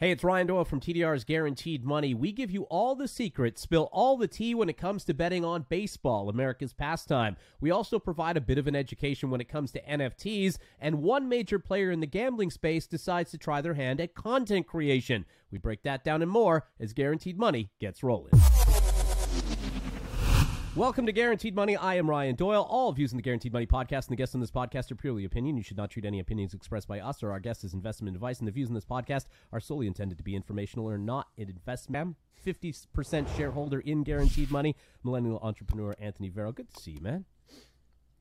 Hey, it's Ryan Doyle from TDR's Guaranteed Money. We give you all the secrets, spill all the tea when it comes to betting on baseball, America's pastime. We also provide a bit of an education when it comes to NFTs, and one major player in the gambling space decides to try their hand at content creation. We break that down and more as Guaranteed Money gets rolling. Welcome to Guaranteed Money. I am Ryan Doyle. All views in the Guaranteed Money podcast and the guests on this podcast are purely opinion. You should not treat any opinions expressed by us or our guests as investment advice, and the views in this podcast are solely intended to be informational or not an investment. 50% shareholder in Guaranteed Money, millennial entrepreneur Anthony Varrell. Good to see you, man.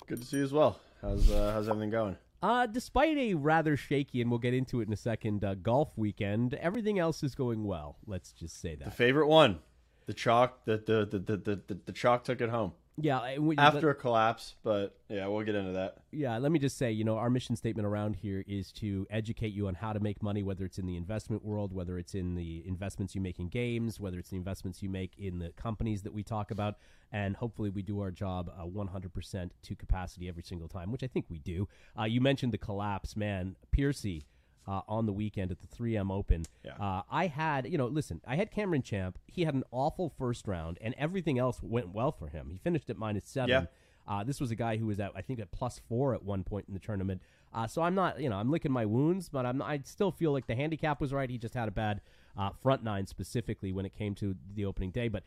Good to see you as well. How's uh, how's everything going? Uh, despite a rather shaky, and we'll get into it in a second, uh, golf weekend, everything else is going well. Let's just say that. The favorite one, the chalk. The the the the the, the, chalk took it home Yeah, we- after a collapse. But yeah, we'll get into that. Yeah, let me just say, you know, our mission statement around here is to educate you on how to make money, whether it's in the investment world, whether it's in the investments you make in games, whether it's the investments you make in the companies that we talk about. And hopefully, we do our job uh, 100% to capacity every single time, which I think we do. Uh, you mentioned the collapse, man. Piercy. Uh, on the weekend at the 3M Open, Yeah. uh, I had, you know, listen, I had Cameron Champ. He had an awful first round, and everything else went well for him. He finished at minus seven. Yeah. Uh, this was a guy who was at I think at plus four at one point in the tournament. Uh, so I'm not, you know, I'm licking my wounds, but I'm I still feel like the handicap was right. He just had a bad uh, front nine specifically when it came to the opening day. But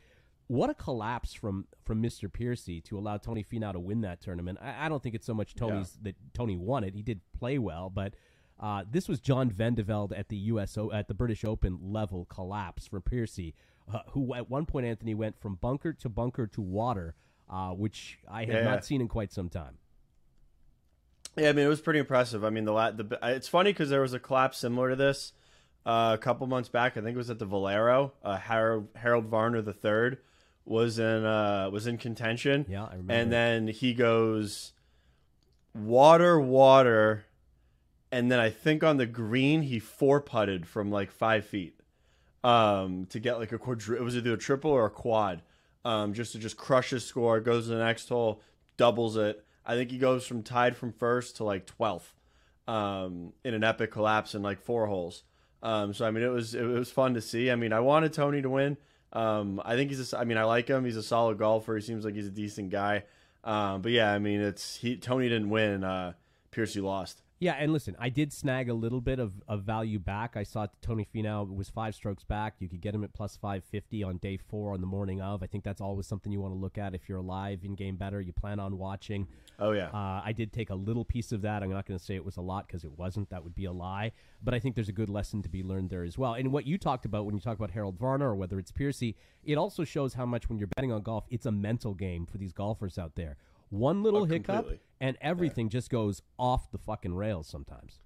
what a collapse from from Mr. Piercy to allow Tony Finau to win that tournament. I, I don't think it's so much Tony's that Tony won it. He did play well, but. Uh, this was John Van de Velde at the U.S. O- at the British Open level collapse for Piercy, uh, who at one point Anthony went from bunker to bunker to water, uh, which I have Yeah. not seen in quite some time. Yeah, I mean it was pretty impressive. I mean the la- the it's funny because there was a collapse similar to this uh, a couple months back. I think it was at the Valero. Uh, Harold, Harold Varner the third was in uh, was in contention. Yeah, I remember. And then he goes water, water, and then I think on the green he four putted from like five feet um, to get like a quadru. It was either a triple or a quad, um, just to just crush his score. Goes to the next hole, doubles it. I think he goes from tied from first to like twelfth um, in an epic collapse in like four holes. Um, so I mean, it was it was fun to see. I mean, I wanted Tony to win. Um, I think he's. A, I mean, I like him. He's a solid golfer. He seems like he's a decent guy. Um, but yeah, I mean, it's he. Tony didn't win. Uh, Piercy lost. Yeah, and listen, I did snag a little bit of, of value back. I saw Tony Finau was five strokes back. You could get him at plus 550 on day four on the morning of. I think that's always something you want to look at if you're live in game bettor. You plan on watching. Oh yeah. Uh, I did take a little piece of that. I'm not going to say it was a lot because it wasn't. That would be a lie. But I think there's a good lesson to be learned there as well. And what you talked about when you talk about Harold Varner or whether it's Piercy, it also shows how much when you're betting on golf, it's a mental game for these golfers out there. One little Oh, hiccup completely. And everything just goes off the fucking rails sometimes.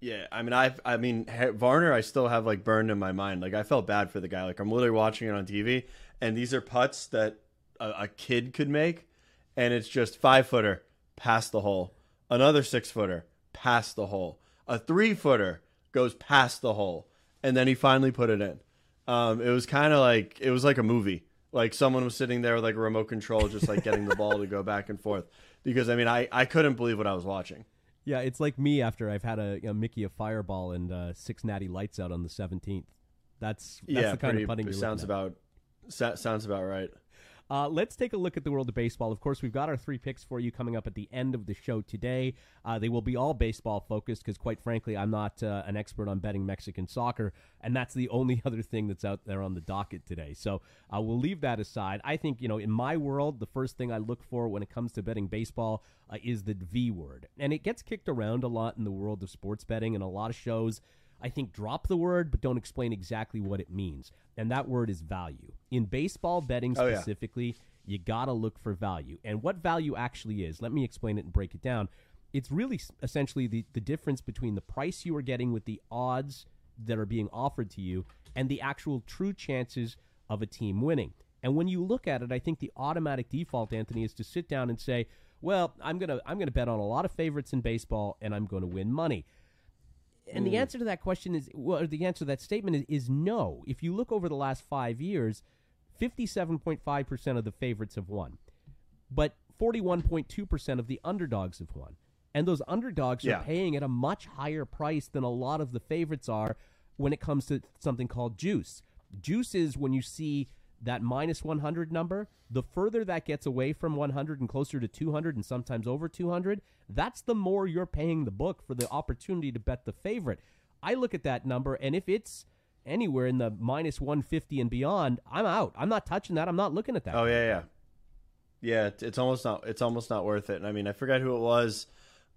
Yeah, I mean, I, I mean, Varner, I still have like burned in my mind. Like, I felt bad for the guy. Like, I'm literally watching it on TV, and these are putts that a, a kid could make, and it's just five footer past the hole, another six footer past the hole, a three footer goes past the hole, and then he finally put it in. Um, it was kind of like it was like a movie. Like someone was sitting there with like a remote control, just like getting the ball to go back and forth. Because I mean, I, I couldn't believe what I was watching. Yeah, it's like me after I've had a, a Mickey a fireball and uh, six natty lights out on the 17th. That's that's yeah, the kind pretty, of putting sounds about sounds about right. Uh, let's take a look at the world of baseball. Of course, we've got our three picks for you coming up at the end of the show today. Uh, they will be all baseball focused because, quite frankly, I'm not uh, an expert on betting Mexican soccer, and that's the only other thing that's out there on the docket today. So uh, we'll leave that aside. I think, you know, in my world, the first thing I look for when it comes to betting baseball uh, is the V word. And it gets kicked around a lot in the world of sports betting, and a lot of shows. I think drop the word, but don't explain exactly what it means. And that word is value. In baseball betting Oh, yeah. specifically, you got to look for value. And what value actually is, let me explain it and break it down. It's really essentially the, the difference between the price you are getting with the odds that are being offered to you and the actual true chances of a team winning. And when you look at it, I think the automatic default, Anthony, is to sit down and say, well, I'm going to I'm to bet on a lot of favorites in baseball and I'm going to win money. And the mm. answer to that question is, well, the answer to that statement is, is no. If you look over the last five years, 57.5% of the favorites have won, but 41.2% of the underdogs have won. And those underdogs Yeah. are paying at a much higher price than a lot of the favorites are when it comes to something called juice. Juice is when you see that minus 100 number, the further that gets away from 100 and closer to 200 and sometimes over 200, that's the more you're paying the book for the opportunity to bet the favorite. I look at that number, and if it's anywhere in the minus 150 and beyond, I'm out. I'm not touching that. I'm not looking at that. Oh yeah, yeah, yeah. It's, almost not. It's almost not worth it. And I mean, I forgot who it was.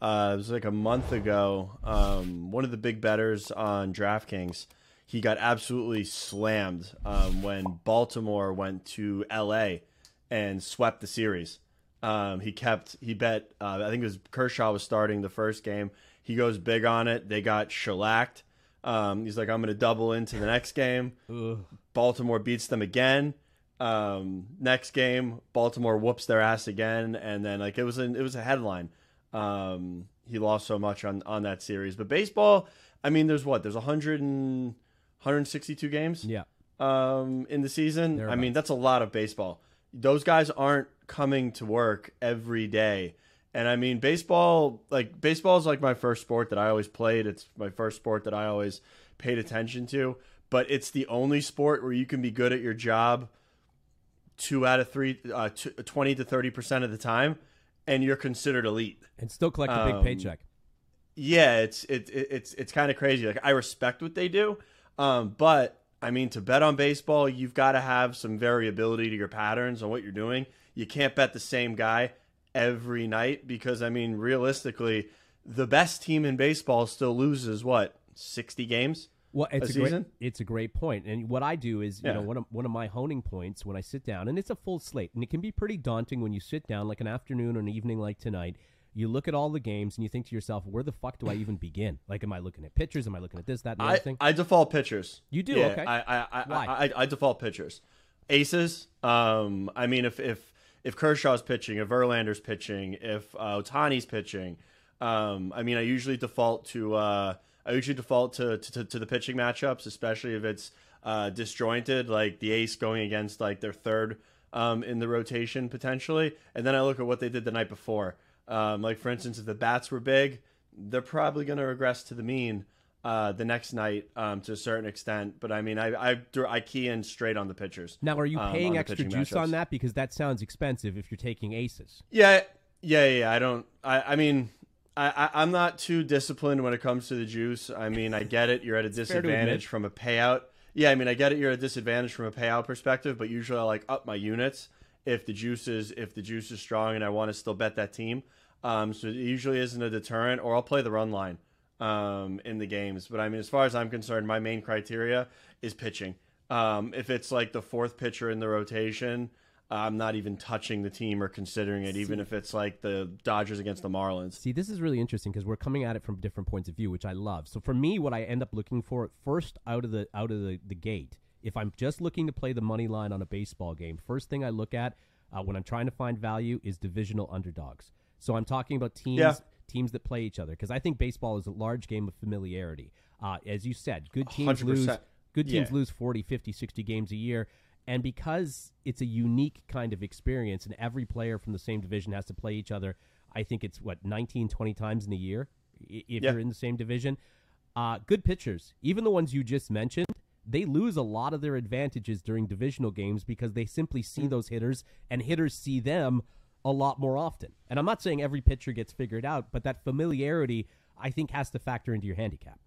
Uh, it was like a month ago. Um, one of the big bettors on DraftKings, he got absolutely slammed um, when Baltimore went to L.A. and swept the series. Um, he kept he bet. Uh, I think it was Kershaw was starting the first game. He goes big on it. They got shellacked. Um, he's like, I'm going to double into the next game. Ugh. Baltimore beats them again. Um, next game, Baltimore whoops their ass again, and then like it was an, it was a headline. Um, he lost so much on on that series, but baseball. I mean, there's what there's 100 and 162 games Yeah. um, in the season. I mean, that's a lot of baseball. Those guys aren't coming to work every day. And I mean, baseball, like, baseball is like my first sport that I always played. It's my first sport that I always paid attention to. But it's the only sport where you can be good at your job two out of three, uh, two, 20 to 30% of the time, and you're considered elite. And still collect a big Um, paycheck. Yeah, it's it, it it's it's kind of crazy. Like I respect what they do, um, but I mean to bet on baseball, you've got to have some variability to your patterns on what you're doing. You can't bet the same guy every night because I mean realistically, the best team in baseball still loses what sixty games. Well, it's a a, great, it's a great point. And what I do is, you Yeah. know, one of one of my honing points when I sit down, and it's a full slate, and it can be pretty daunting when you sit down, like an afternoon or an evening like tonight. You look at all the games and you think to yourself, "Where the fuck do I even begin? Like, am I looking at pictures? Am I looking at this, that, and the I, other thing?" I default pitchers. You do? Yeah, Okay. I I I, Why? I, I, I default pitchers. Aces. Um, I mean, if if if Kershaw's pitching, if Verlander's pitching, if uh, Ohtani's pitching, um, I mean, I usually default to uh, I usually default to, to to the pitching matchups, especially if it's uh, disjointed, like the ace going against like their third um, in the rotation potentially, and then I look at what they did the night before. Um, like for instance, if the bats were big, they're probably going to regress to the mean uh, the next night um, to a certain extent. But I mean, I I, I key in straight on the pitchers. now, are you um, paying the extra juice on that because that sounds expensive if you're taking aces? Yeah, yeah, yeah. I don't. I I mean. I, I, I'm not too disciplined when it comes to the juice. I mean, I get it. You're at a disadvantage from a payout. Yeah, I mean, I get it. You're at a disadvantage from a payout perspective, but usually I like up my units if the juice is if the juice is strong and I want to still bet that team. Um, so it usually isn't a deterrent, or I'll play the run line um, in the games. But I mean, as far as I'm concerned, my main criteria is pitching. Um, if it's like the fourth pitcher in the rotation, I'm not even touching the team or considering it, even if it's like the Dodgers against the Marlins. See, this is really interesting because we're coming at it from different points of view, which I love. So for me, what I end up looking for first out of the out of the, the gate, if I'm just looking to play the money line on a baseball game, first thing I look at uh, when I'm trying to find value is divisional underdogs. So I'm talking about teams Yeah. teams that play each other because I think baseball is a large game of familiarity. Uh, as you said, good teams lose 100%. good teams Yeah. lose 40, 50, 60 games a year. And because it's a unique kind of experience and every player from the same division has to play each other, I think it's what 19, 20 times in a year if Yeah. you're in the same division. Uh, good pitchers, even the ones you just mentioned, they lose a lot of their advantages during divisional games because they simply see those hitters and hitters see them a lot more often. And I'm not saying every pitcher gets figured out, but that familiarity I think has to factor into your handicap.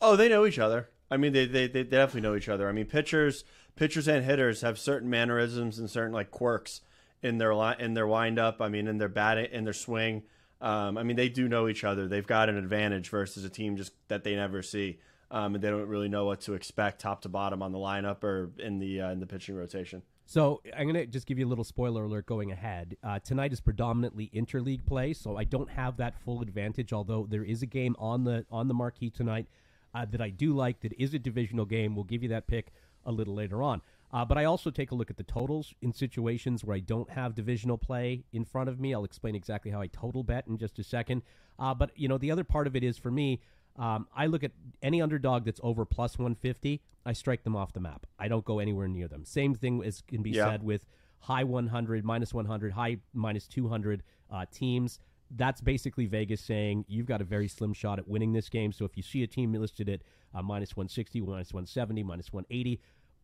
Oh, they know each other. I mean, they, they, they definitely know each other. I mean, pitchers, pitchers and hitters have certain mannerisms and certain like quirks in their in their windup. I mean, in their bat in their swing. Um, I mean, they do know each other. They've got an advantage versus a team just that they never see, um, and they don't really know what to expect top to bottom on the lineup or in the uh, in the pitching rotation. So I'm going to just give you a little spoiler alert going ahead. Uh, tonight is predominantly interleague play, so I don't have that full advantage. Although there is a game on the on the marquee tonight uh, that I do like. That is a divisional game. We'll give you that pick a little later on. Uh, but I also take a look at the totals in situations where I don't have divisional play in front of me. I'll explain exactly how I total bet in just a second. Uh, but you know, the other part of it is for me. Um, I look at any underdog that's over plus 150. I strike them off the map. I don't go anywhere near them. Same thing as can be Yeah. said with high 100, minus 100, high minus 200 uh, teams. that's basically Vegas saying you've got a very slim shot at winning this game. So if you see a team listed at uh, minus 160, minus 170, minus 180,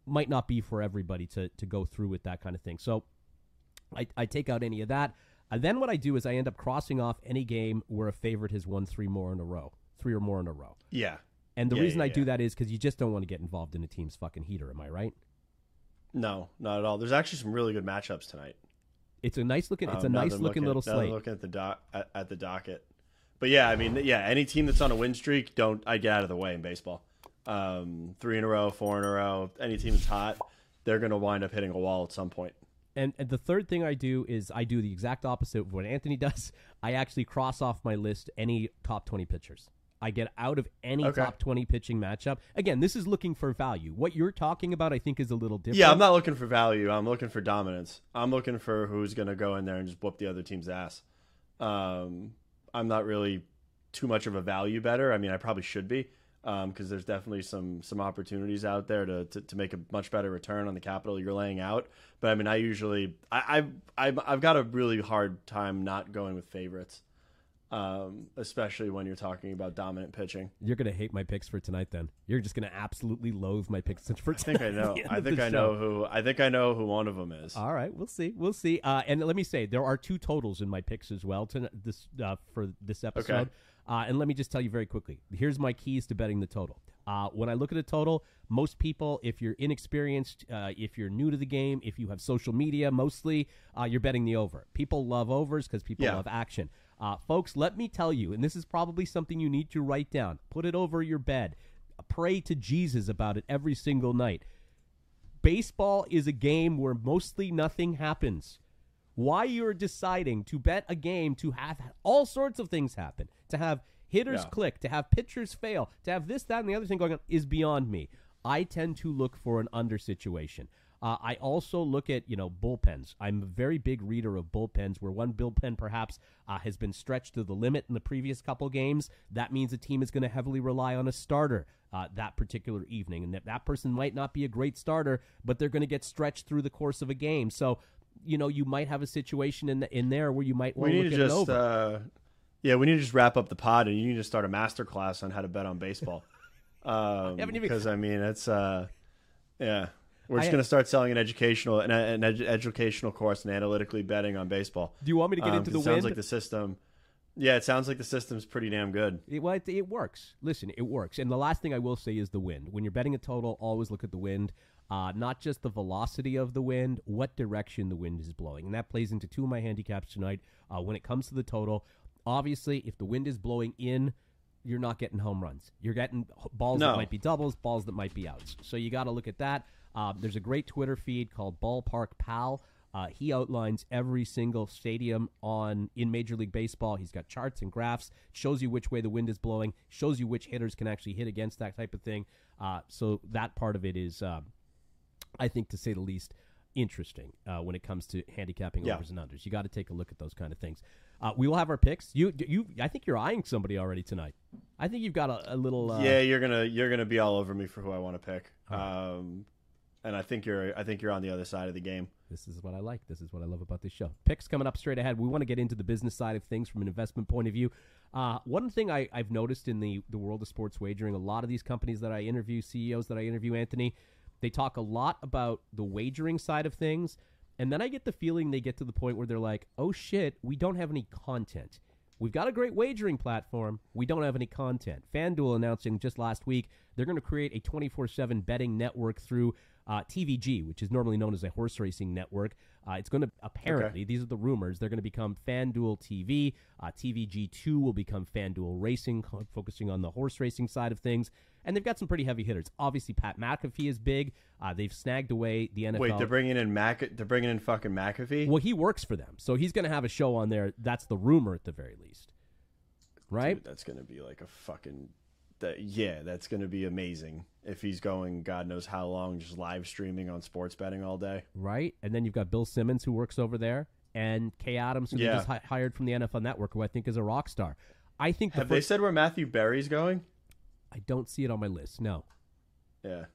might not be for everybody to, to go through with that kind of thing. So I, I take out any of that. And then what I do is I end up crossing off any game where a favorite has won three more in a row, three or more in a row. Yeah. And the Yeah, reason yeah, I do yeah. that is because you just don't want to get involved in a team's fucking heater. Am I right? No, not at all. There's actually some really good matchups tonight. It's a nice looking. It's a Um, now nice I'm looking little now that I'm slate. looking at the doc at, at the docket, but yeah, I mean, yeah, any team that's on a win streak, don't I get out of the way in baseball. Um, three in a row, four in a row, any team that's hot, they're going to wind up hitting a wall at some point. And, and the third thing I do is I do the exact opposite of what Anthony does. I actually cross off my list any top 20 pitchers. I get out of any Okay. top 20 pitching matchup. Again, this is looking for value. What you're talking about, I think, is a little different. Yeah, I'm not looking for value. I'm looking for dominance. I'm looking for who's going to go in there and just whoop the other team's ass. Um, I'm not really too much of a value bettor. I mean, I probably should be because there's definitely some some opportunities out there to, to, to make a much better return on the capital you're laying out. But I mean, I usually I, I I've, I've got a really hard time not going with favorites, um, especially when you're talking about dominant pitching. You're going to hate my picks for tonight then. You're just going to absolutely loathe my picks for I think I tonight know. at the end I think I show. know who. I think I know who one of them is. All right, we'll see. We'll see. Uh, and let me say, there are two totals in my picks as well to this uh, for this episode. Uh, and let me just tell you very quickly. Here's my keys to betting the total. Uh, when I look at a total, most people, if you're inexperienced, uh, if you're new to the game, if you have social media, mostly uh, you're betting the over. People love overs because people Yeah. love action. Uh, folks, let me tell you, and this is probably something you need to write down. Put it over your bed. Pray to Jesus about it every single night baseball is a game where mostly nothing happens. Why you're deciding to bet a game to have all sorts of things happen, to have hitters Yeah. click, to have pitchers fail, to have this, that, and the other thing going on is beyond me. I tend to look for an under situation. Uh, I also look at you know bullpens. I'm a very big reader of bullpens. Where one bullpen perhaps uh, has been stretched to the limit in the previous couple games, that means a team is going to heavily rely on a starter uh, that particular evening, and that that person might not be a great starter, but they're going to get stretched through the course of a game. So, you know, you might have a situation in the, in there where you might want to need look to at just over. uh, yeah we need to just wrap up the pod and you need to start a master class on how to bet on baseball um haven't even- because i mean it's uh yeah we're just going to start selling an educational an, an edu- educational course in analytically betting on baseball Do you want me to get Um, into the it sounds wind? like the system yeah it sounds like the system's pretty damn good It, well, it, it works. Listen, it works. And the last thing I will say is the wind. When you're betting a total, always look at the wind. Uh, not just the velocity of the wind, what direction the wind is blowing. And that plays into two of my handicaps tonight. Uh, when it comes to the total, obviously, if the wind is blowing in, you're not getting home runs. You're getting balls that might be doubles, balls that might be outs. So you got to look at that. Um, there's a great Twitter feed called Ballpark Pal. Uh, he outlines every single stadium on in Major League Baseball. He's got charts and graphs, shows you which way the wind is blowing, shows you which hitters can actually hit against that type of thing. Uh, so that part of it is, um, I think, to say the least, interesting uh, when it comes to handicapping Yeah. overs and unders. You got to take a look at those kind of things. Uh, we will have our picks. You, you, I think you're eyeing somebody already tonight. I think you've got a, a little. Uh, yeah you're gonna you're gonna be all over me for who i want to pick um and i think you're i think you're on the other side of the game This is what I like. This is what I love about this show. Picks coming up straight ahead. We want to get into the business side of things from an investment point of view. Uh, one thing I, I've noticed in the, the world of sports wagering, a lot of these companies that I interview, CEOs that I interview, Anthony, they talk a lot about the wagering side of things. And then I get the feeling they get to the point where they're like, oh shit, we don't have any content. We've got a great wagering platform. We don't have any content. FanDuel announcing just last week they're going to create a 24 7 betting network through uh, TVG, which is normally known as a horse racing network. Uh, it's going to apparently, these are the rumors, they're going to become FanDuel TV. Uh, TVG2 will become FanDuel Racing, focusing on the horse racing side of things. And they've got some pretty heavy hitters. Obviously, Pat McAfee is big. Uh, they've snagged away the NFL. wait they're bringing in mac they're bringing in fucking mcafee well, he works for them, so he's going to have a show on there. That's the rumor at the very least. Right? Dude, that's gonna be like a fucking. That, yeah, that's gonna be amazing if he's going God knows how long, just live streaming on sports betting all day. right? And then you've got Bill Simmons who works over there, and Kay Adams who Yeah. just hi- hired from the NFL Network, who I think is a rock star. I think the Have they said where Matthew Berry's going? I don't see it on my list. No, Yeah.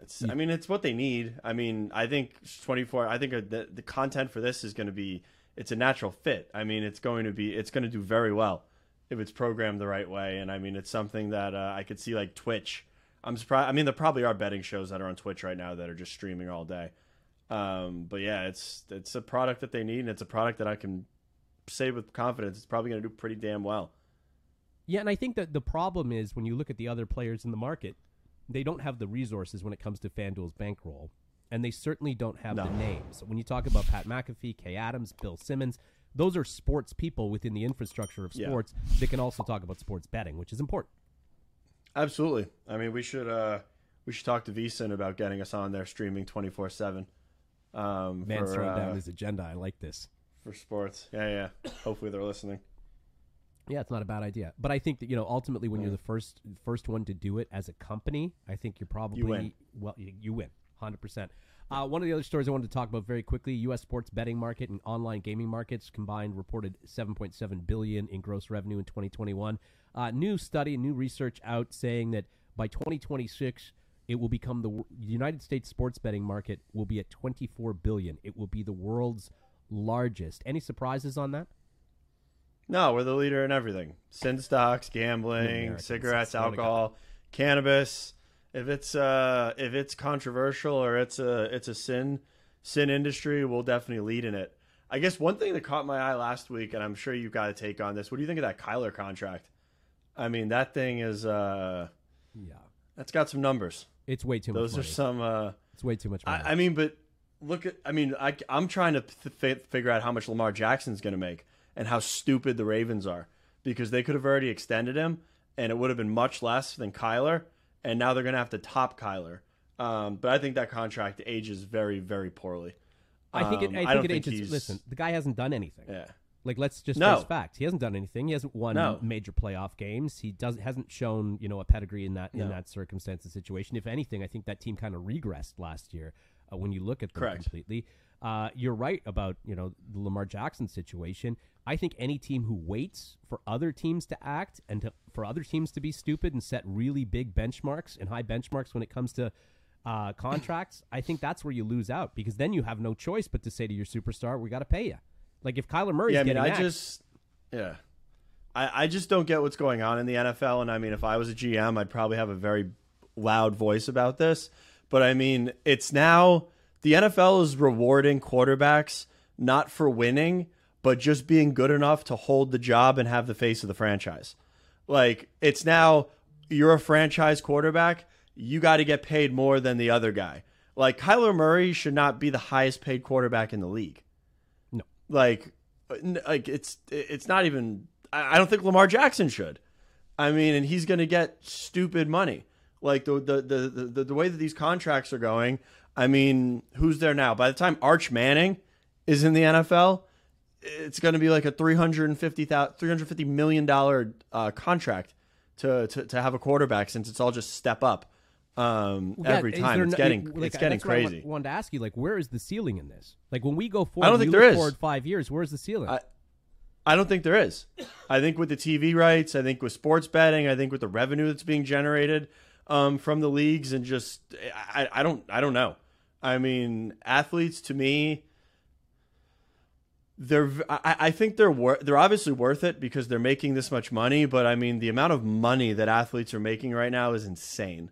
It's. I mean, it's what they need. I mean, I think twenty four. I think the the content for this is going to be it's a natural fit. I mean, it's going to be it's going to do very well if it's programmed the right way. And I mean, it's something that uh, I could see like Twitch. I'm surprised. I mean, there probably are betting shows that are on Twitch right now that are just streaming all day. Um, but yeah, it's it's a product that they need, and it's a product that I can say with confidence it's probably going to do pretty damn well. Yeah, and I think that the problem is when you look at the other players in the market, they don't have the resources when it comes to FanDuel's bankroll, and they certainly don't have No. the names. When you talk about Pat McAfee, Kay Adams, Bill Simmons, those are sports people within the infrastructure of Yeah. sports that can also talk about sports betting, which is important. Absolutely. I mean, we should uh, we should talk to VSiN about getting us on there streaming twenty four seven. Um, Man's for, throwing uh, down his agenda. I like this. for sports. Yeah, yeah. Hopefully they're listening. Yeah, it's not a bad idea. But I think that you know ultimately when you're the first first one to do it as a company, I think you're probably win. well you, you win 100%. Uh, one of the other stories I wanted to talk about very quickly: U.S. sports betting market and online gaming markets combined reported 7.7 billion in gross revenue in 2021. Uh, new study, new research out saying that by 2026, it will become the United States sports betting market will be at 24 billion. It will be the world's largest. Any surprises on that? No, we're the leader in everything: sin stocks, gambling, cigarettes, alcohol, cannabis. If it's uh, if it's controversial or it's a it's a sin sin industry, we'll definitely lead in it. I guess one thing that caught my eye last week, and I'm sure you've got a take on this. What do you think of that Kyler contract? I mean, that thing is uh, Yeah, that's got some numbers. it's way too much. Those are some. Uh, It's way too much money. I, I mean, but look at. I mean, I, I'm trying to fi- figure out how much Lamar Jackson's going to make and how stupid the Ravens are because they could have already extended him and it would have been much less than Kyler, and now they're going to have to top Kyler. Um, but I think that contract ages very, very poorly. I think it. Um, I think don't it think ages. he's- Listen, the guy hasn't done anything. Yeah. Like, let's just No. face facts. He hasn't done anything. He hasn't won No. major playoff games. He does hasn't shown you know a pedigree in that in that circumstance and situation. If anything, I think that team kind of regressed last year uh, when you look at them Correct. completely. Uh, you're right about you know the Lamar Jackson situation. I think any team who waits for other teams to act and to, for other teams to be stupid and set really big benchmarks and high benchmarks when it comes to uh, contracts, I think that's where you lose out because then you have no choice but to say to your superstar, "We got to pay you." Like if Kyler Murray's yeah, I mean, getting I axed- just, yeah, I, I just don't get what's going on in the NFL. And I mean, if I was a GM, I'd probably have a very loud voice about this. But I mean, it's now the NFL is rewarding quarterbacks not for winning, but just being good enough to hold the job and have the face of the franchise. Like it's now you're a franchise quarterback, you got to get paid more than the other guy. Like Kyler Murray should not be the highest paid quarterback in the league no. like like it's it's not even I don't think Lamar Jackson should. I mean, and he's going to get stupid money. Like the, the the the the way that these contracts are going. I mean, who's there now? By the time Arch Manning is in the NFL, it's going to be like a 350 350 million dollar uh, contract to, to to have a quarterback since it's all just step up um, Yeah, every is time. It's no- getting like, it's getting what I wa- crazy. wanted to ask you, like, where is the ceiling in this? Like, when we go forward, don't think there is. Forward five years, where's the ceiling? I- I don't think there is. I think with the TV rights, I think with sports betting, I think with the revenue that's being generated um, from the leagues, and just I, I don't I don't know. I mean, athletes to me, they're I, I think they're wor- they're obviously worth it because they're making this much money. But I mean, the amount of money that athletes are making right now is insane.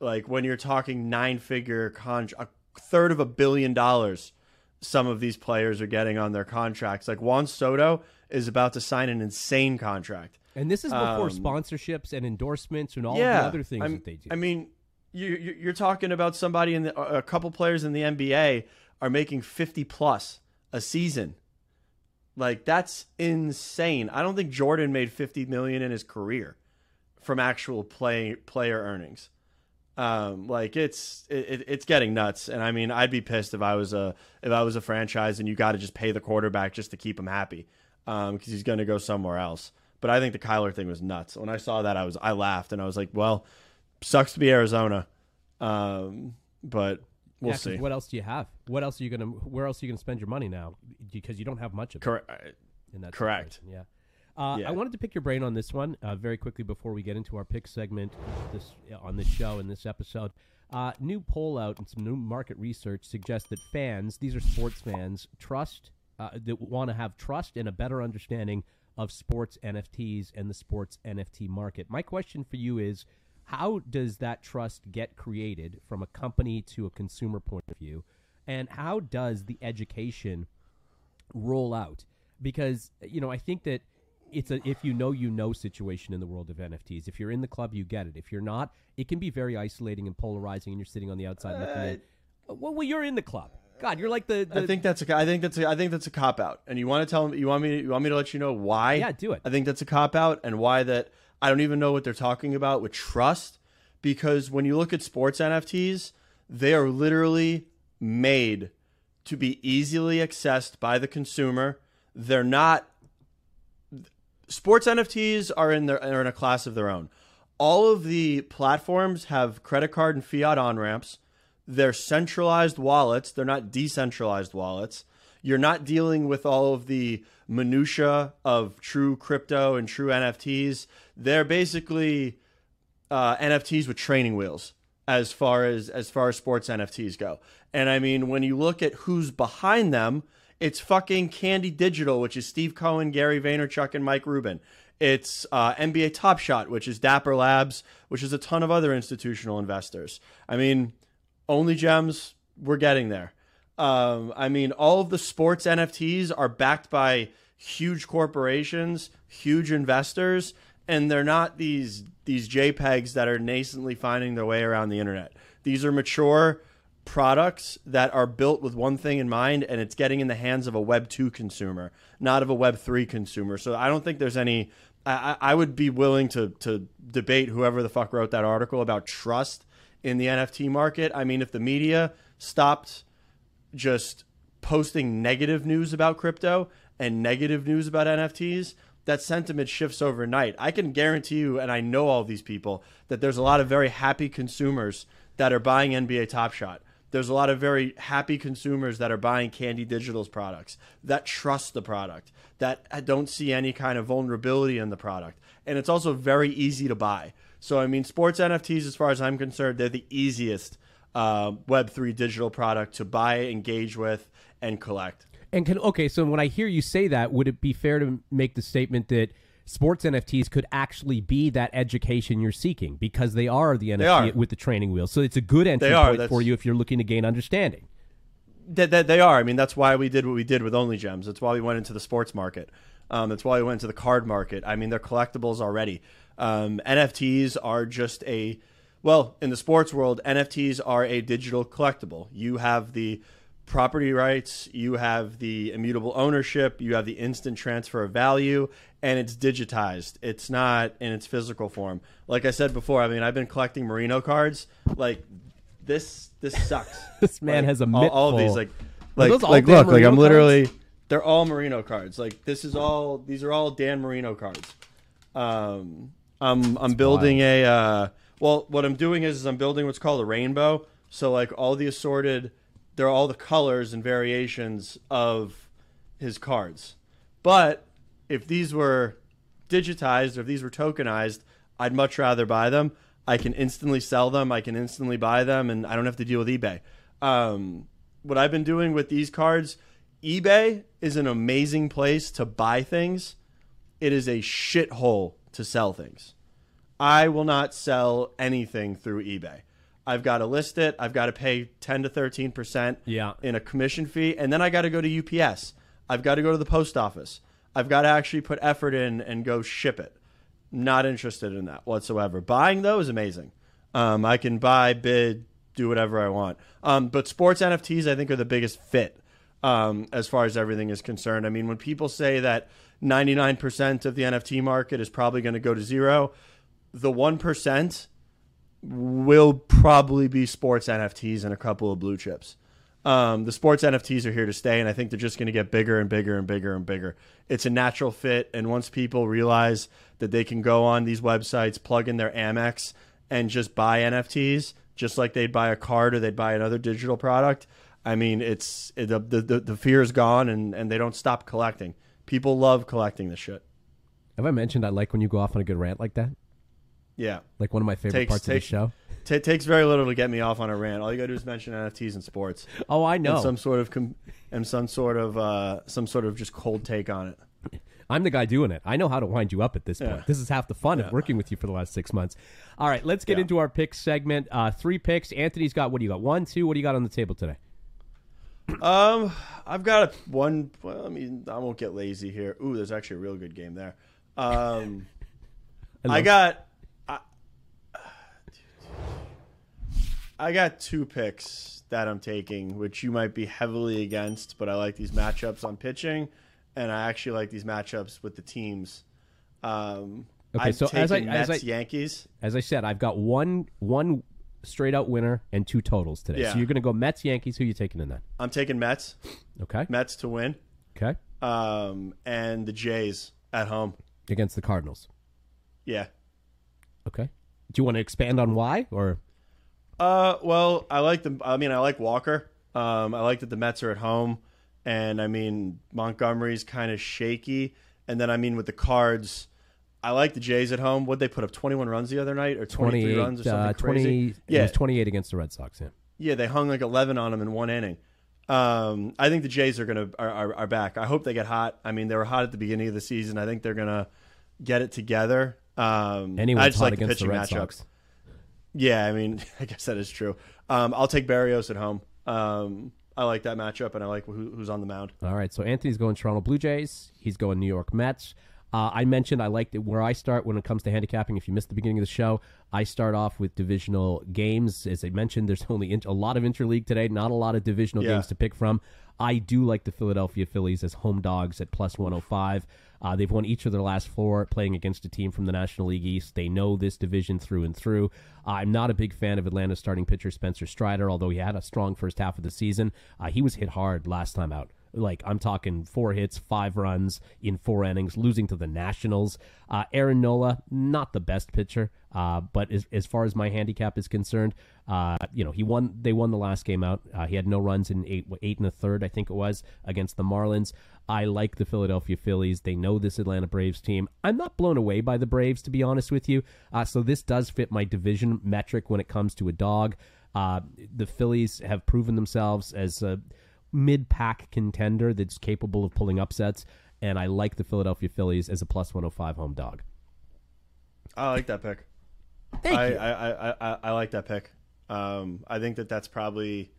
Like when you're talking nine figure con a third of a billion dollars some of these players are getting on their contracts. Like Juan Soto is about to sign an insane contract. and this is before um, sponsorships and endorsements and all yeah, the other things I'm- that they do. I mean, you, you- you're talking about somebody in the, a couple players in the NBA are making 50 plus a season. Like that's insane. I don't think Jordan made 50 million in his career from actual play player earnings. Um, like it's it, it's getting nuts, and I mean, I'd be pissed if I was a if I was a franchise and you got to just pay the quarterback just to keep him happy, um, because he's going to go somewhere else. But I think the Kyler thing was nuts. When I saw that, I was I laughed and I was like, well, sucks to be Arizona, um, but we'll Yeah, see. What else do you have? What else are you gonna? Where else are you gonna spend your money now? Because you don't have much of it Correct. in that. correct. situation. Yeah. Uh, Yeah. I wanted to pick your brain on this one uh, very quickly before we get into our pick segment this on this show in this episode. Uh, new poll out and some new market research suggests that fans, these are sports fans, trust uh, that want to have trust and a better understanding of sports NFTs and the sports NFT market. My question for you is how does that trust get created from a company to a consumer point of view? And how does the education roll out? Because, you know, I think that it's a if you know you know situation in the world of NFTs. If you're in the club, you get it. If you're not, it can be very isolating and polarizing, and you're sitting on the outside looking at. Well, well, you're in the club. God, you're like the. the I think that's a. I think that's a. I think that's a cop out. And you want to tell me? You want me? To, you want me to let you know why? Yeah, do it. I think that's a cop out, and why that I don't even know what they're talking about with trust, because when you look at sports NFTs, they are literally made to be easily accessed by the consumer. They're not. Sports NFTs are in their are in a class of their own. All of the platforms have credit card and fiat on ramps they're centralized wallets. They're not decentralized wallets. You're not dealing with all of the minutia of true crypto and true NFTs. They're basically uh, NFTs with training wheels as far as as far as sports NFTs go. And I mean, when you look at who's behind them, it's fucking Candy Digital, which is Steve Cohen, Gary Vaynerchuk, and Mike Rubin. It's uh, NBA Top Shot, which is Dapper Labs, which is a ton of other institutional investors. I mean, only gems, we're getting there. Um, I mean, all of the sports NFTs are backed by huge corporations, huge investors, and they're not these these JPEGs that are nascently finding their way around the internet. These are mature products that are built with one thing in mind, and it's getting in the hands of a Web two consumer, not of a Web three consumer. So I don't think there's any. I, I would be willing to to debate whoever the fuck wrote that article about trust in the NFT market. I mean, if the media stopped just posting negative news about crypto and negative news about NFTs, that sentiment shifts overnight. I can guarantee you, and I know all these people, that there's a lot of very happy consumers that are buying NBA Top Shot. There's a lot of very happy consumers that are buying Candy Digital's products that trust the product, that don't see any kind of vulnerability in the product. And it's also very easy to buy. So I mean, sports NFTs, as far as I'm concerned, they're the easiest uh, Web three digital product to buy, engage with, and collect. And can okay, so when I hear you say that, would it be fair to make the statement that sports NFTs could actually be that education you're seeking because they are the NFT are. with the training wheels. So it's a good entry point for you if you're looking to gain understanding. That, that they are. I mean, that's why we did what we did with Only Gems. That's why we went into the sports market. Um, that's why we went into the card market. I mean, they're collectibles already. Um, NFTs are just a well in the sports world. NFTs are a digital collectible. You have the property rights, you have the immutable ownership, you have the instant transfer of value, and it's digitized. It's not in its physical form. Like I said before, I mean, I've been collecting Marino cards. Like this, this sucks. this man like, has a all, all these like, like, like look, like I'm literally. Cards? They're all Marino cards. Like this is all. These are all Dan Marino cards. Um, I'm I'm building wild. a uh, well. What I'm doing is, is I'm building what's called a rainbow. So like all the assorted, they're all the colors and variations of his cards. But if these were digitized or if these were tokenized, I'd much rather buy them. I can instantly sell them. I can instantly buy them, and I don't have to deal with eBay. Um, what I've been doing with these cards, eBay is an amazing place to buy things. It is a shithole to sell things. I will not sell anything through eBay. I've got to list it. I've got to pay 10 to 13% yeah. in a commission fee. And then I got to go to UPS. I've got to go to the post office. I've got to actually put effort in and go ship it. Not interested in that whatsoever. Buying, though, is amazing. Um, I can buy, bid, do whatever I want. Um, but sports NFTs, I think, are the biggest fit um, as far as everything is concerned. I mean, when people say that 99% of the NFT market is probably going to go to zero. The 1% will probably be sports NFTs and a couple of blue chips. Um, the sports NFTs are here to stay, and I think they're just going to get bigger and bigger and bigger and bigger. It's a natural fit, and once people realize that they can go on these websites, plug in their Amex, and just buy NFTs, just like they'd buy a card or they'd buy another digital product. I mean, it's it, the, the the fear is gone, and and they don't stop collecting. People love collecting this shit. Have I mentioned I like when you go off on a good rant like that? Yeah. Like one of my favorite takes, parts takes, of the show. T- takes very little to get me off on a rant. All you gotta do is mention NFTs and sports. Oh, I know. And some sort of com- and some sort of uh, some sort of just cold take on it. I'm the guy doing it. I know how to wind you up at this point. Yeah. This is half the fun of working with you for the last six months. All right, let's get Yeah. into our picks segment. Uh, three picks. Anthony's got what do you got? One, two. What do you got on the table today? Um, I've got a one. Well, I mean, I won't get lazy here. Ooh, there's actually a real good game there. Um, I got. I, I got two picks that I'm taking, which you might be heavily against, but I like these matchups on pitching, and I actually like these matchups with the teams. Um, Okay, I've so as I- taken as Mets, I- Yankees. As I said, I've got one one straight out winner and two totals today. Yeah. So you're going to go Mets, Yankees. Who you taking in that? I'm taking Mets. Okay. Mets to win. Okay. Um, and the Jays at home. Against the Cardinals. Yeah. Okay. Do you want to expand on why or? Uh, well, I like the. I mean, I like Walker. Um, I like that the Mets are at home, and I mean Montgomery's kind of shaky. And then I mean with the Cards, I like the Jays at home. Would they put up twenty one runs the other night or twenty three 28, runs or something uh, 20, crazy? Yeah, 28 against the Red Sox. Yeah. yeah, they hung like eleven on them in one inning. Um, I think the Jays are gonna are, are, are back. I hope they get hot. I mean, they were hot at the beginning of the season. I think they're gonna get it together. Um, Anyone's I just hot like the against the pitching Red matchup. Sox. Yeah, I mean, I guess that is true. Um, I'll take Berrios at home. Um, I like that matchup, and I like who, who's on the mound. All right, so Anthony's going Toronto Blue Jays. He's going New York Mets. Uh, I mentioned I liked it where I start when it comes to handicapping. If you missed the beginning of the show, I start off with divisional games. As I mentioned, there's only in- a lot of interleague today, not a lot of divisional Yeah. games to pick from. I do like the Philadelphia Phillies as home dogs at plus 105. Uh, they've won each of their last four playing against a team from the National League East. They know this division through and through. I'm not a big fan of Atlanta starting pitcher Spencer Strider, although he had a strong first half of the season. Uh, he was hit hard last time out. Like I'm talking four hits, five runs in four innings, losing to the Nationals. Uh, Aaron Nola, not the best pitcher, uh, but as, as far as my handicap is concerned, uh, you know he won. They won the last game out. Uh, he had no runs in eight, eight and a third, I think it was, against the Marlins. I like the Philadelphia Phillies. They know this Atlanta Braves team. I'm not blown away by the Braves, to be honest with you. Uh, so this does fit my division metric when it comes to a dog. Uh, the Phillies have proven themselves as mid pack contender that's capable of pulling upsets, and I like the Philadelphia Phillies as a plus 105 home dog. I like that pick. Thank I, you. I, I, I, I like that pick. Um, I think that that's probably.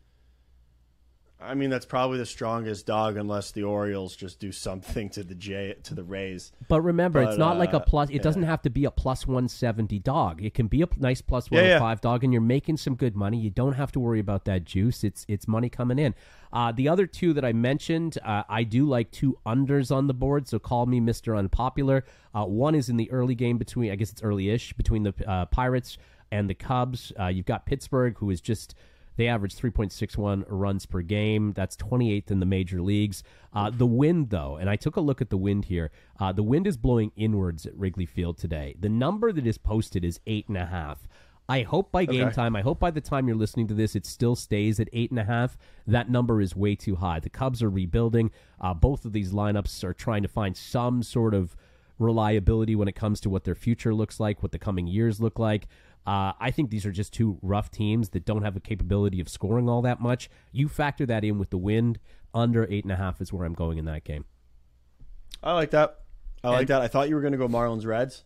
I mean, that's probably the strongest dog, unless the Orioles just do something to the J to the Rays. But remember, it's But, not like a uh, plus. It yeah. doesn't have to be a plus one seventy dog. It can be a nice plus Yeah, one yeah. dog, and you're making some good money. You don't have to worry about that juice. It's it's money coming in. Uh, the other two that I mentioned, uh, I do like two unders on the board. So call me Mister Unpopular. Uh, one is in the early game between, I guess it's early-ish between the uh, Pirates and the Cubs. Uh, you've got Pittsburgh, who is just they average 3.61 runs per game. That's 28th in the major leagues. Uh, the wind, though, and I took a look at the wind here. Uh, the wind is blowing inwards at Wrigley Field today. The number that is posted is eight and a half. I hope by game Okay. time, I hope by the time you're listening to this, it still stays at eight and a half. That number is way too high. The Cubs are rebuilding. Uh, both of these lineups are trying to find some sort of reliability when it comes to what their future looks like, what the coming years look like. Uh, I think these are just two rough teams that don't have a capability of scoring all that much. You factor that in with the wind. Under eight and a half is where I'm going in that game. I like that. I like that. I thought you were going to go Marlins Reds,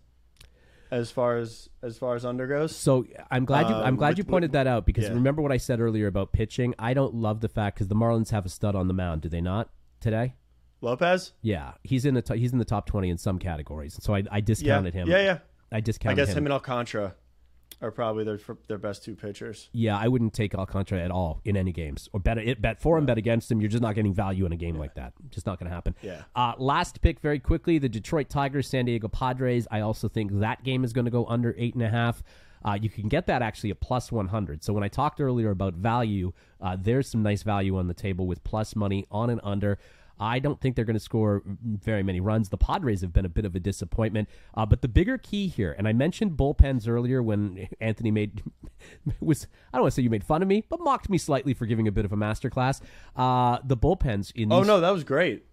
as far as as far as under goes. So I'm glad you I'm Um, glad with- you pointed that out because yeah. remember what I said earlier about pitching. I don't love the fact because the Marlins have a stud on the mound. Do they not today? Lopez. Yeah, he's in the to- he's in the top twenty in some categories. So I, I Yeah, discounted him. yeah, yeah. I discounted him. I guess him. him and Alcantara are probably their their best two pitchers. Yeah, I wouldn't take Alcantara at all in any games or bet it bet for him, bet against him. You're just not getting value in a game like that. Just not going to happen. Yeah. Uh, last pick very quickly: the Detroit Tigers, San Diego Padres. I also think that game is going to go under eight and a half. Uh, you can get that actually at plus 100. So when I talked earlier about value, uh, there's some nice value on the table with plus money on and under. I don't think they're going to score very many runs. The Padres have been a bit of a disappointment. Uh, but the bigger key here, and I mentioned bullpens earlier when Anthony made was I don't want to say you made fun of me, but mocked me slightly for giving a bit of a masterclass. Uh, the bullpens in Oh these, no, that was great.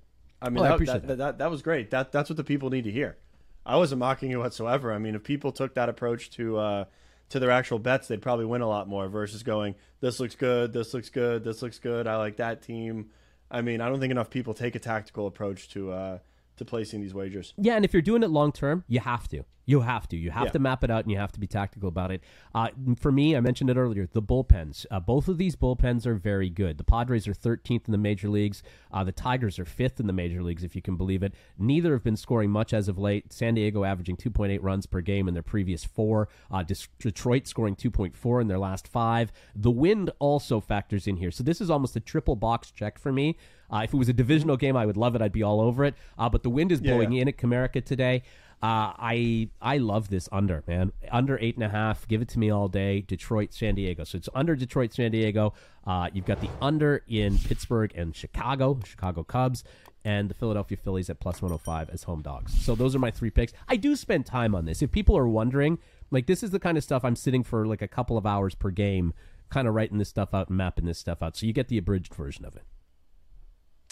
I mean, Oh, I that, appreciate that, that, that that was great. That that's what the people need to hear. I wasn't mocking you whatsoever. I mean, if people took that approach to uh, to their actual bets, they'd probably win a lot more versus going, this looks good, this looks good, this looks good. I like that team. I mean, I don't think enough people take a tactical approach to uh, to placing these wagers. Yeah, and if you're doing it long term, you have to. You have to. You have Yeah. to map it out, and you have to be tactical about it. Uh, for me, I mentioned it earlier. The bullpens. Uh, both of these bullpens are very good. The Padres are 13th in the major leagues. Uh, the Tigers are fifth in the major leagues, if you can believe it. Neither have been scoring much as of late. San Diego averaging 2.8 runs per game in their previous four. Uh, Detroit scoring 2.4 in their last five. The wind also factors in here. So this is almost a triple box check for me. Uh, if it was a divisional game, I would love it. I'd be all over it. Uh, but the wind is Yeah, blowing yeah. in at Comerica today. Uh, I I love this under man under eight and a half. Give it to me all day. Detroit, San Diego. So it's under Detroit, San Diego. Uh, you've got the under in Pittsburgh and Chicago, Chicago Cubs, and the Philadelphia Phillies at plus one hundred five as home dogs. So those are my three picks. I do spend time on this. If people are wondering, like this is the kind of stuff I'm sitting for like a couple of hours per game, kind of writing this stuff out and mapping this stuff out. So you get the abridged version of it.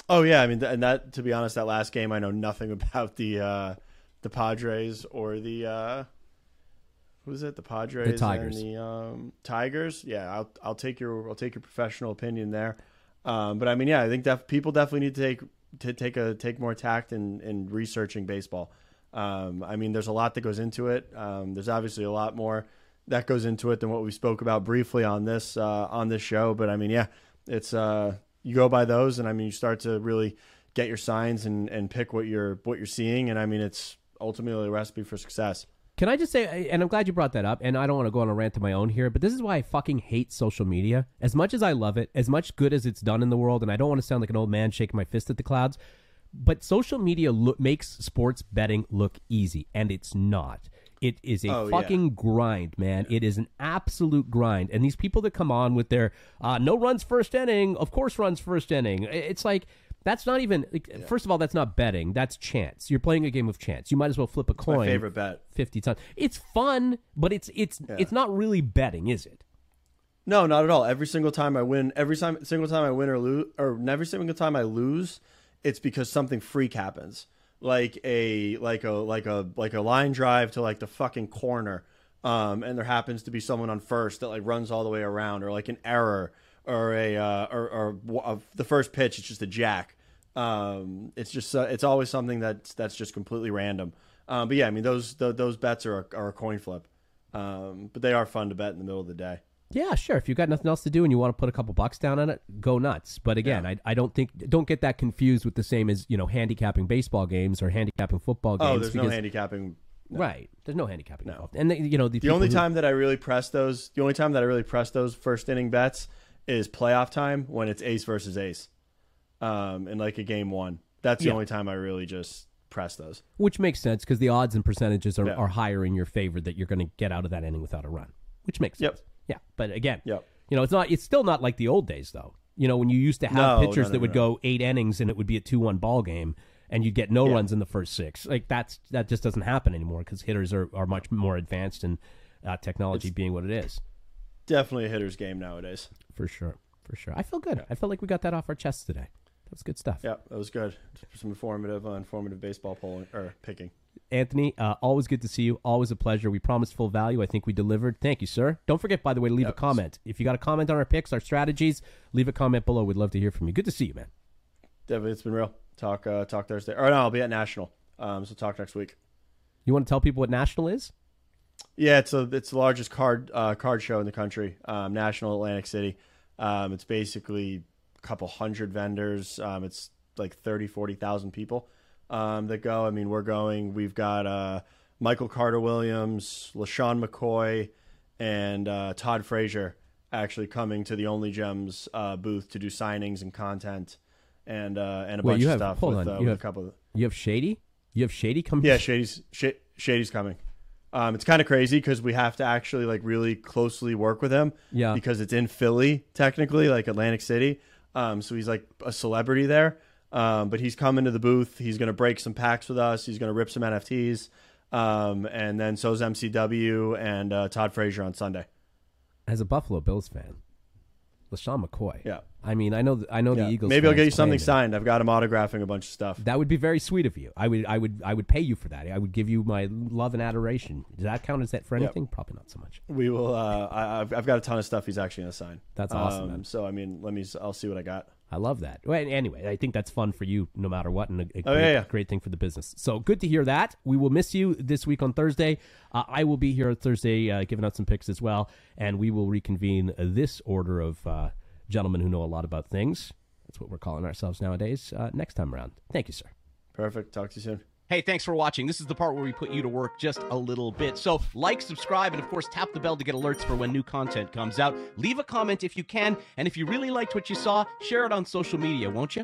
Oh yeah, I mean, and that to be honest, that last game I know nothing about the uh, the Padres or the uh, who is it? The Padres, the Tigers. and the um, Tigers. Yeah, I'll I'll take your I'll take your professional opinion there. Um, but I mean, yeah, I think def- people definitely need to take to take a take more tact in in researching baseball. Um, I mean, there's a lot that goes into it. Um, there's obviously a lot more that goes into it than what we spoke about briefly on this uh, on this show. But I mean, yeah, it's uh, you go by those, and I mean, you start to really get your signs and, and pick what you're what you're seeing, and I mean, it's ultimately a recipe for success. Can I just say, and I'm glad you brought that up, and I don't want to go on a rant of my own here, but this is why I fucking hate social media. As much as I love it, as much good as it's done in the world, and I don't want to sound like an old man shaking my fist at the clouds, but social media look, makes sports betting look easy, and it's not. It is a Oh, yeah. fucking grind, man. It is an absolute grind. And these people that come on with their uh, no runs first inning, of course runs first inning. It's like that's not even. Like, First of all, that's not betting. That's chance. You're playing a game of chance. You might as well flip a My coin favorite bet. 50 times. It's fun, but it's it's it's not really betting, is it? No, not at all. Every single time I win, every time single time I win or lose, or every single time I lose, it's because something freak happens, like a like a like a like a line drive to like the fucking corner, um, and there happens to be someone on first that like runs all the way around, or like an error, or a uh, or, or the first pitch, it's just a jack. Um, it's just uh, it's always something that's that's just completely random. Um, but yeah, I mean those tho- those bets are a, are a coin flip, um, but they are fun to bet in the middle of the day. Yeah, sure. If you've got nothing else to do and you want to put a couple bucks down on it, go nuts. But again, I, I don't think don't get that confused with the same as you know handicapping baseball games or handicapping football games. Oh, there's no because- handicapping. Right. There's no handicapping involved. And they, you know the, The only time that I really press those, the only time that I really press those first inning bets is playoff time when it's ace versus ace, um, in like a game one. That's the Yeah. only time I really just press those. which makes sense because the odds and percentages are, Yeah. are higher in your favor that you're going to get out of that inning without a run, which makes Yep. sense. Yeah, but again, Yep. you know, it's not. It's still not like the old days though. You know, when you used to have No, pitchers no, no, that would go eight innings and it would be a two-one ball game, and you'd get no Yeah. runs in the first six. Like that's that just doesn't happen anymore because hitters are, are much more advanced and uh, technology being what it is. Definitely a hitter's game nowadays. For sure, for sure. I feel good. I felt like we got that off our chests today. That was good stuff. Yeah, that was good. Some informative, uh, informative baseball polling or picking. Anthony, uh, always good to see you. Always a pleasure. We promised full value. I think we delivered. Thank you, sir. Don't forget, by the way, to leave a comment. If you got a comment on our picks, our strategies, leave a comment below. We'd love to hear from you. Good to see you, man. Definitely, it's been real. Talk, uh, talk Thursday. Or no, I'll be at National. Um, so talk next week. You want to tell people what National is? Yeah, it's a it's the largest card uh, card show in the country. Um, National Atlantic City. Um, it's basically a couple hundred vendors. Um, it's like 30, 40,000 people um, that go. I mean, we're going. We've got uh, Michael Carter Williams, LeSean McCoy, and uh, Todd Frazier actually coming to the Only Gems uh, booth to do signings and content and uh, and a Wait, bunch of stuff hold with, on, uh, you with have- a couple of You have Shady? You have Shady coming? yeah, Shady's Sh- Shady's coming. Um, it's kind of crazy because we have to actually like really closely work with him. Yeah. Because it's in Philly, technically, like Atlantic City. Um, so he's like a celebrity there. Um, but he's coming to the booth. He's going to break some packs with us. He's going to rip some NFTs. Um, and then so's MCW and uh, Todd Frazier on Sunday. As a Buffalo Bills fan, LeSean McCoy. Yeah. I mean, I know, th- I know Yeah. the Eagles. Maybe I'll get you something signed. I've got him autographing a bunch of stuff. That would be very sweet of you. I would, I would, I would pay you for that. I would give you my love and adoration. Does that count as that for anything? Probably not so much. We will. Uh, I, I've, I've got a ton of stuff he's actually going to sign. That's awesome, Um, so I mean, let me. I'll see what I got. I love that. Well, anyway, I think that's fun for you no matter what, and a, a Oh, great, yeah, yeah. great thing for the business. So good to hear that. We will miss you this week on Thursday. Uh, I will be here Thursday uh, giving out some picks as well, and we will reconvene this order of uh, gentlemen who know a lot about things. That's what we're calling ourselves nowadays. Uh, next time around. Thank you, sir. Perfect. Talk to you soon. Hey, thanks for watching. This is the part where we put you to work just a little bit. So, like, subscribe, and of course, tap the bell to get alerts for when new content comes out. Leave a comment if you can, and if you really liked what you saw, share it on social media, won't you?